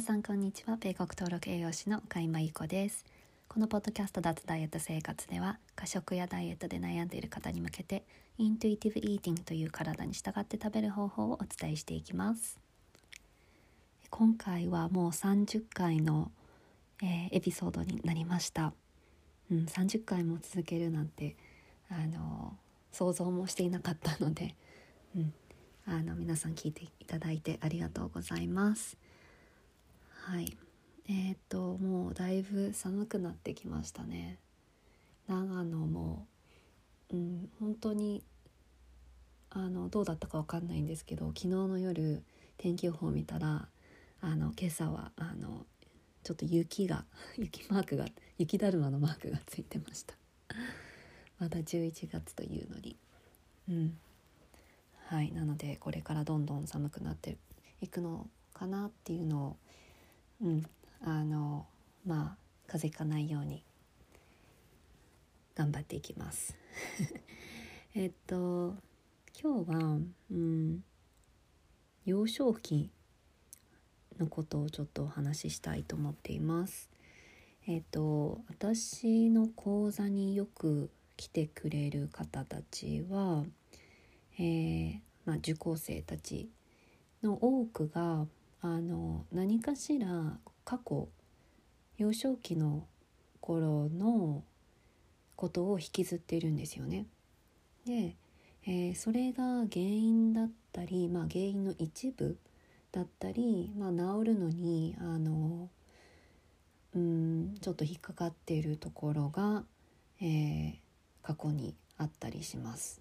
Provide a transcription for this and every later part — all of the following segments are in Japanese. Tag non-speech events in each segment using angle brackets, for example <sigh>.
皆さんこんにちは。米国登録栄養士の海馬ゆ子です。このポッドキャスト脱ダイエット生活では過食やダイエットで悩んでいる方に向けてイントゥイティブイーティングという体に従って食べる方法をお伝えしていきます。今回はもう30回の、えー、エピソードになりました。うん、30回も続けるなんてあの想像もしていなかったので、うん、あの皆さん聞いていただいてありがとうございます。はい。えー、っともうだいぶ寒くなってきましたね。長野も、うん、本当にあのどうだったかわかんないんですけど昨日の夜天気予報見たらあの今朝はあのちょっと雪が <laughs> 雪マークが雪だるまのマークがついてました。まだ11月というのに。うん。はい。なのでこれからどんどん寒くなっていくのかなっていうのをうんあのまあ風邪かないように頑張っていきます <laughs> えっと今日はうん幼少期のことをちょっとお話ししたいと思っています。えっ、と私の講座によく来てくれる方たちは、えー、まあ、受講生たちの多くがあの何かしら過去幼少期の頃のことを引きずっているんですよね。で、えー、それが原因だったり、まあ、原因の一部だったり、まあ、治るのにあのうんちょっと引っかかっているところが、えー、過去にあったりします。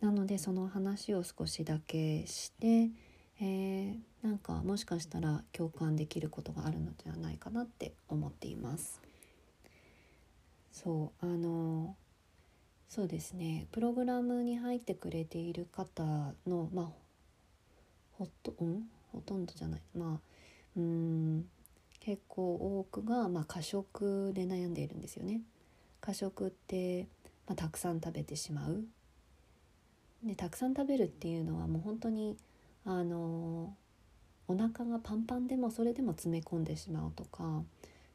なのでその話を少しだけして、えー、なんかもしかしたら共感できることがあるのではないかなって思っています。そうあのそうですねプログラムに入ってくれている方のまあほとん？ほとんどじゃないまあうん結構多くが、まあ、過食で悩んでいるんですよね。過食って、まあ、たくさん食べてしまう。でたくさん食べるっていうのはもう本当にあのお腹がパンパンでもそれでも詰め込んでしまうとか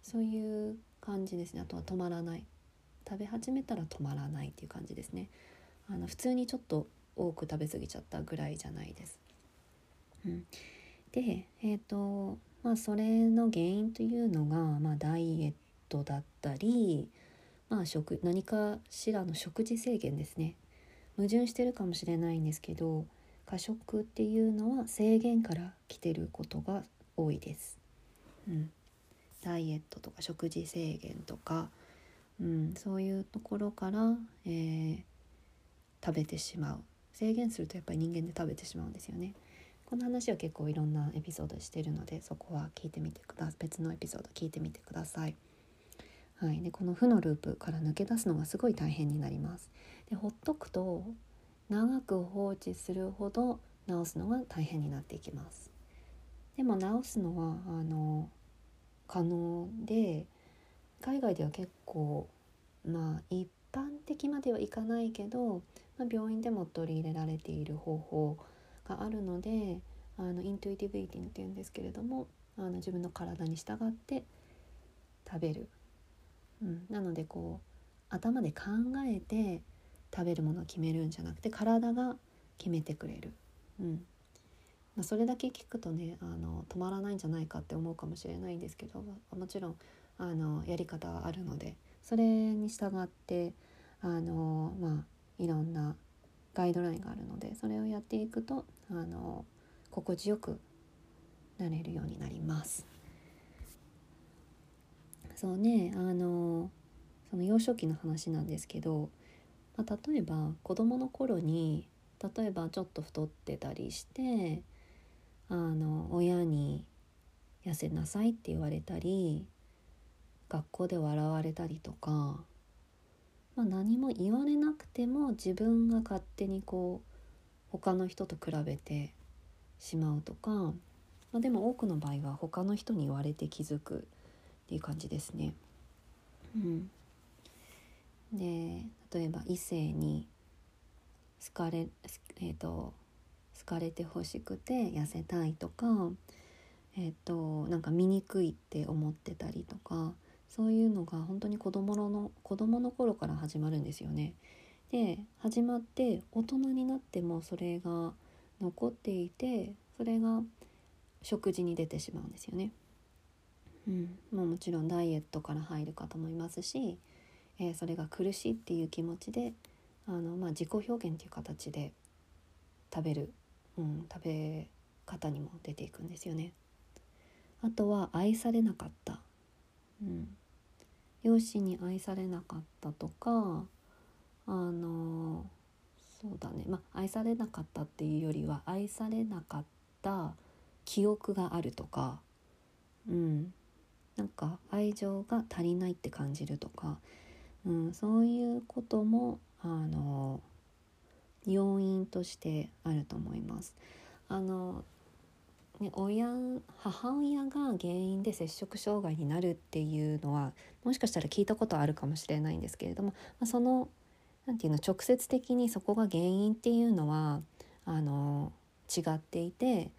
そういう感じですね。あとは止まらない。食べ始めたら止まらないっていう感じですね。あの普通にちょっと多く食べ過ぎちゃったぐらいじゃないです。うん、でえっ、ー、とまあそれの原因というのが、まあ、ダイエットだったり、まあ食、何かしらの食事制限ですね。矛盾してるかもしれないんですけど過食っていうのは制限から来てることが多いです。うん、ダイエットとか食事制限とか、うん、そういうところから、えー、食べてしまう制限するとやっぱり人間で食べてしまうんですよね。この話は結構いろんなエピソードしてるのでそこは聞いてみてください別のエピソード聞いてみてください。はい、でこの負のループから抜け出すのがすごい大変になります。でほっとくと長く放置するほど治すのが大変になっていきます。でも治すのはあの可能で海外では結構まあ一般的まではいかないけど、まあ、病院でも取り入れられている方法があるのであのイントゥイティブイーティングっていうんですけれどもあの自分の体に従って食べる、うん、なのでこう頭で考えて食べるものを決めるんじゃなくて体が決めてくれる、うんまあ、それだけ聞くとねあの止まらないんじゃないかって思うかもしれないんですけどもちろんあのやり方はあるのでそれに従ってあのまあいろんなガイドラインがあるのでそれをやっていくとあの心地よくなれるようになります。そうねあのその幼少期の話なんですけど、まあ、例えば子どもの頃に例えばちょっと太ってたりしてあの親に痩せなさいって言われたり学校で笑われたりとかまあ、何も言われなくても自分が勝手にこう他の人と比べてしまうとか、まあ、でも多くの場合は他の人に言われて気づくっていう感じですね。うん、で例えば異性に好かれ,、えーと、好かれてほしくて痩せたいとか、えっとなんか醜いって思ってたりとかそういうのが本当に子供の子供の頃から始まるんですよね。で始まって大人になってもそれが残っていてそれが食事に出てしまうんですよね。うんまあ、もちろんダイエットから入る方もいますし、えー、それが苦しいっていう気持ちであの、まあ、自己表現っていう形で食べる、うん、食べ方にも出ていくんですよね。あとは愛されなかった、うん、両親に愛されなかったとかあのそうだね。まあ愛されなかったっていうよりは愛されなかった記憶があるとかうん。なんか愛情が足りないって感じるとか、うん、そういうこともあの要因としてあると思います。あのね、親母親が原因で摂食障害になるっていうのはもしかしたら聞いたことあるかもしれないんですけれども、ま、その何て言うの直接的にそこが原因っていうのはあの違っていて、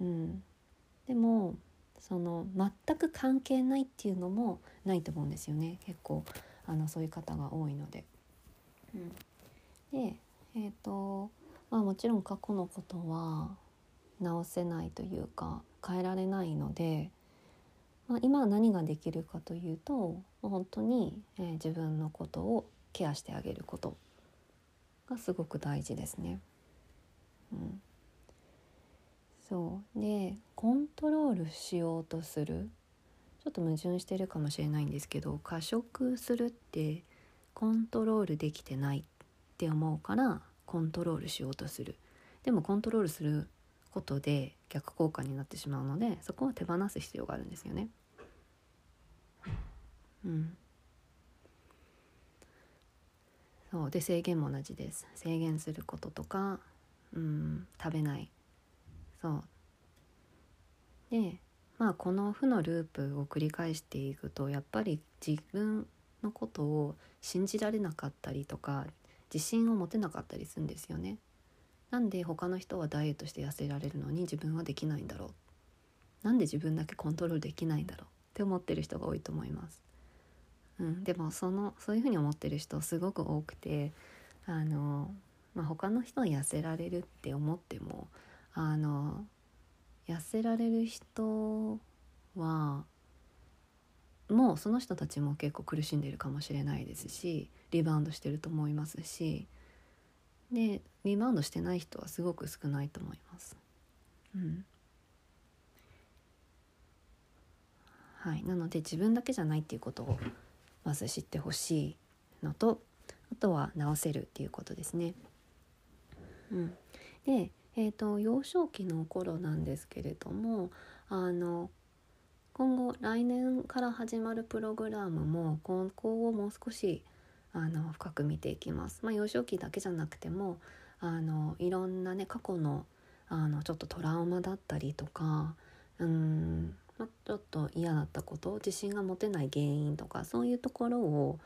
うん、でもその全く関係ないっていうのもないと思うんですよね結構あのそういう方が多いので。うん、でえっ、ー、とまあもちろん過去のことは直せないというか変えられないので、まあ、今は何ができるかというと本当に、えー、自分のことをケアしてあげることがすごく大事ですね。うん、そう。でコントロールしようとする。ちょっと矛盾してるかもしれないんですけど過食するってコントロールできてないって思うからコントロールしようとする。でもコントロールすることで逆効果になってしまうのでそこは手放す必要があるんですよね。うん、そう。で制限も同じです。制限することとか、うん、食べない。そうでまあこの負のループを繰り返していくとやっぱり自分のことを信じられなかったりとか自信を持てなかったりするんですよね。なんで他の人はダイエットして痩せられるのに自分はできないんだろうなんで自分だけコントロールできないんだろうって思ってる人が多いと思います。うん、でもそのそういうふうに思ってる人すごく多くてあの、まあ、他の人は痩せられるって思ってもあの痩せられる人はもうその人たちも結構苦しんでいるかもしれないですしリバウンドしてると思いますしでリバウンドしてない人はすごく少ないと思います。うんはい、なので自分だけじゃないっていうことをまず知ってほしいのとあとは直せるっていうことですね。うん、で、えーと、幼少期の頃なんですけれどもあの今後来年から始まるプログラムも今後をもう少しあの深く見ていきます。まあ、幼少期だけじゃなくてもあのいろんなね過去のあのちょっとトラウマだったりとかうんま、ちょっと嫌だったこと自信が持てない原因とかそういうところを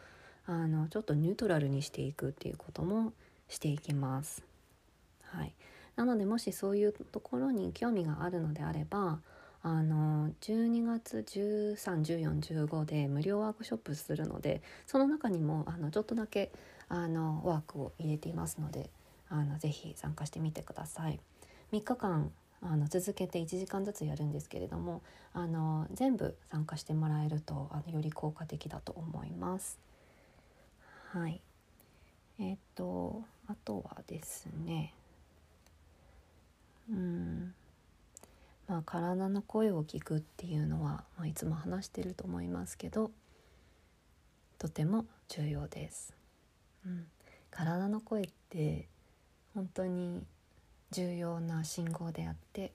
あのちょっとニュートラルにしていくっていうこともしていきます。はい、なのでもしそういうところに興味があるのであればあの12月131415で無料ワークショップするのでその中にもあのちょっとだけあのワークを入れていますのであのぜひ参加してみてください。3日間あの続けて1時間ずつやるんですけれどもあの全部参加してもらえるとあのより効果的だと思います。はいえっ、とあとはですねうんまあ、体の声を聞くっていうのは、まあ、いつも話してると思いますけどとても重要です。うん、体の声って本当に重要な信号であって、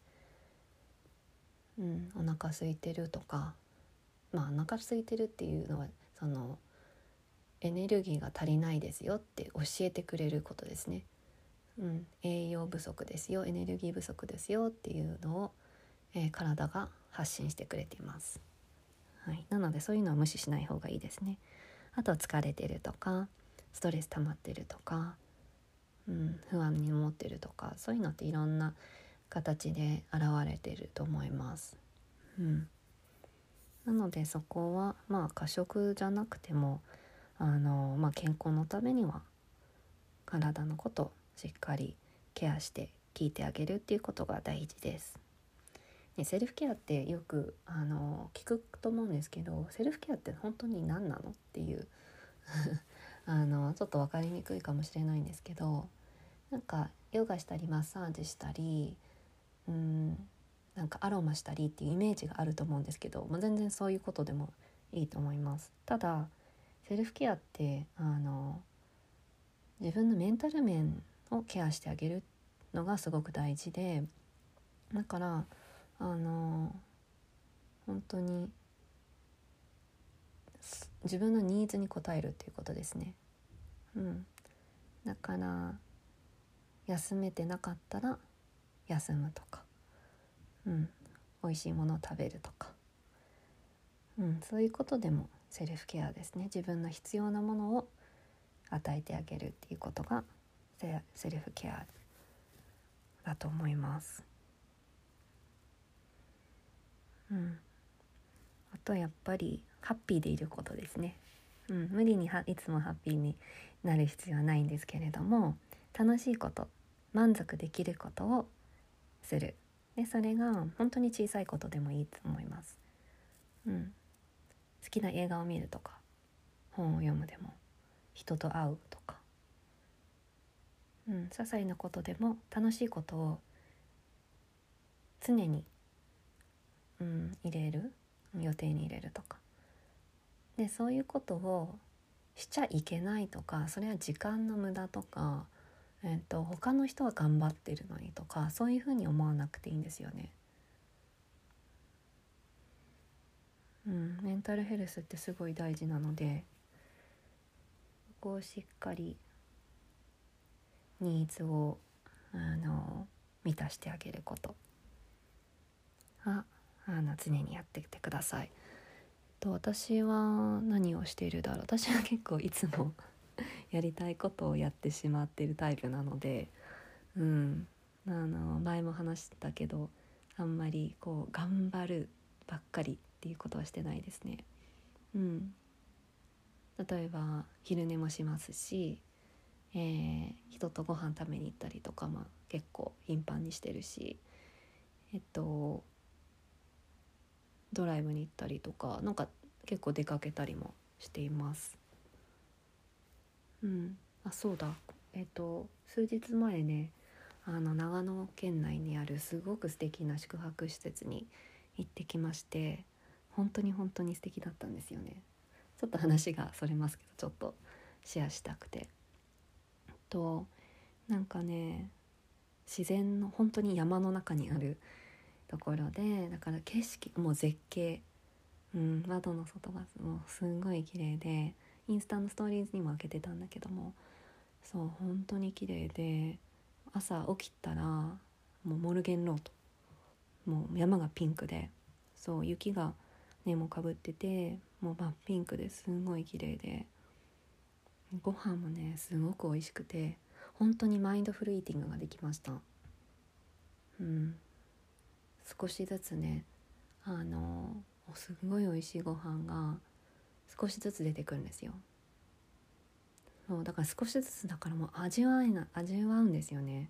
うん、お腹空いてるとかまあお腹空いてるっていうのはそのエネルギーが足りないですよって教えてくれることですね。うん、栄養不足ですよエネルギー不足ですよっていうのをえー、体が発信してくれています。はい、なのでそういうのは無視しない方がいいですね。あと疲れてるとかストレス溜まってるとか、うん、不安に思ってるとかそういうのっていろんな形で現れてると思います。うん、なのでそこはまあ過食じゃなくてもあの、まあ、健康のためには体のことしっかりケアして聞いてあげるっていうことが大事です。ね、セルフケアってよくあの聞くと思うんですけどセルフケアって本当に何なのっていう <laughs> あのちょっと分かりにくいかもしれないんですけどなんかヨガしたりマッサージしたりうんなんかアロマしたりっていうイメージがあると思うんですけど、まあ、全然そういうことでもいいと思います。ただセルフケアってあの自分のメンタル面をケアしてあげるのがすごく大事でだからあの本当に自分のニーズに応えるっていうことですね。うん、だから休めてなかったら休むとか、うん、美味しいものを食べるとか、うん、そういうことでもセルフケアですね。自分の必要なものを与えてあげるっていうことがセルフケアだと思います。うん、あとやっぱりハッピーでいることですね。うん、無理にいつもハッピーになる必要はないんですけれども楽しいこと満足できることをするでそれが本当に小さいことでもいいと思います。うん、好きな映画を見るとか本を読むでも人と会うとか、うん、些細なことでも楽しいことを常に、うん、入れる予定に入れるとかでそういうことをしちゃいけないとかそれは時間の無駄とか、えーと、他の人は頑張ってるのにとかそういうふうに思わなくていいんですよね。うん、メンタルヘルスってすごい大事なのでこをしっかりニーズをあの満たしてあげることはあの常にやっててください。と私は何をしているだろう私は結構いつも <laughs> やりたいことをやってしまっているタイプなので、うん、あの前も話したけどあんまりこう頑張るばっかりっていうことはしてないですね。うん、例えば昼寝もしますし、えー、人とご飯食べに行ったりとか、まあ、結構頻繁にしてるしえっとドライブに行ったりとかなんか結構出かけたりもしています。うん、あそうだえっと数日前ねあの長野県内にあるすごく素敵な宿泊施設に行ってきまして本当に本当に素敵だったんですよね。ちょっと話がそれますけどちょっとシェアしたくて。となんかね自然の本当に山の中にあるところでだから景色もう絶景、うん、窓の外がもうすんごい綺麗でインスタのストーリーズにも開けてたんだけどもそう本当に綺麗で朝起きたらもうモルゲンロートもう山がピンクでそう雪が根もかぶっててもう真っピンクですんごい綺麗でご飯もねすごく美味しくて本当にマインドフルイーティングができました。うん。少しずつねあのすごい美味しいご飯が少しずつ出てくるんですよ。そうだから少しずつだからもう味わえな味わうんですよね。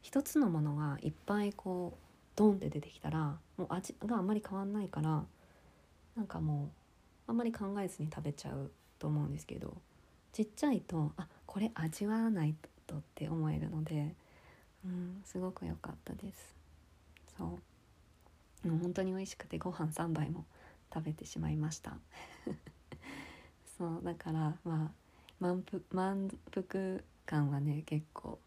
一つのものがいっぱいこうドンって出てきたらもう味があんまり変わんないからなんかもうあんまり考えずに食べちゃう。と思うんですけどちっちゃいとあこれ味わわないとって思えるので、うん、すごく良かったです。そう。もう本当に美味しくてご飯3杯も食べてしまいました。<laughs> そうだからまあ満腹満腹感はね結構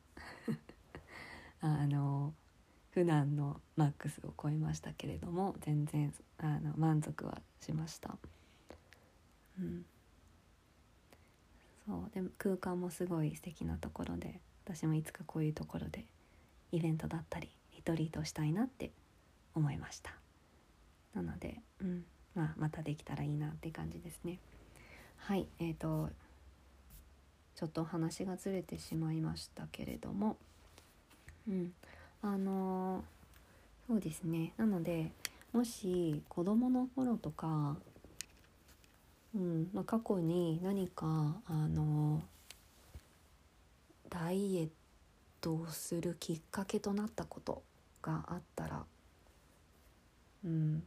<laughs> あの普段のマックスを超えましたけれども全然あの満足はしました。うん、そうでも空間もすごい素敵なところで私もいつかこういうところでイベントだったりリトリートしたいなって思いました。なので、うんまあ、またできたらいいなって感じですね。はいえーと、ちょっと話がずれてしまいましたけれども。うんあのそうですね。なのでもし子どもの頃とか、うん。まあ、過去に何かあのダイエットをするきっかけとなったことがあったら、うん、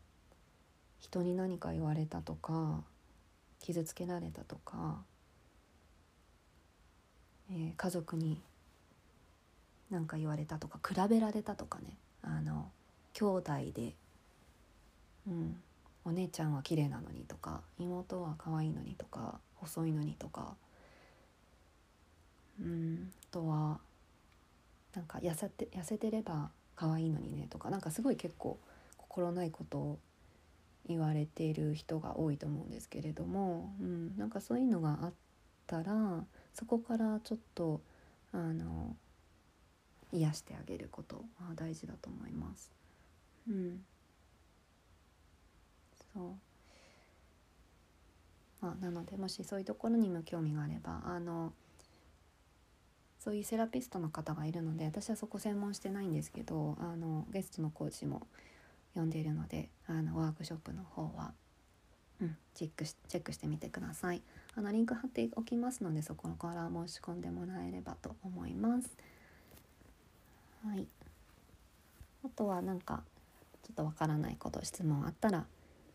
人に何か言われたとか傷つけられたとか、えー、家族に何か言われたとか比べられたとかね。あの兄弟で、うん、お姉ちゃんは綺麗なのにとか妹は可愛いのにとか細いのにとか、うん、あとはなんか痩せて痩せてれば可愛いのにねとかなんかすごい結構心ないことを言われている人が多いと思うんですけれども、うん、なんかそういうのがあったらそこからちょっとあの癒してあげることは大事だと思います。うん、そう。まあ、なのでもしそういうところにも興味があればあのそういうセラピストの方がいるので私はそこ専門してないんですけどあのゲストのコーチも呼んでいるのであのワークショップの方は、うん、チェックしチェックしてみてください。あのリンク貼っておきますのでそこから申し込んでもらえればと思います。はい。あとはなんかちょっとわからないこと質問あったら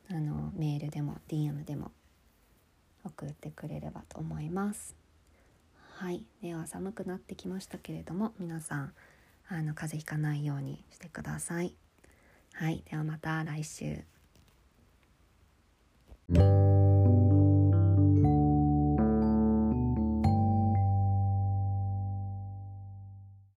あのメールでも DM でも送ってくれればと思います。はい。では寒くなってきましたけれども皆さんあの風邪ひかないようにしてください。はい。ではまた来週。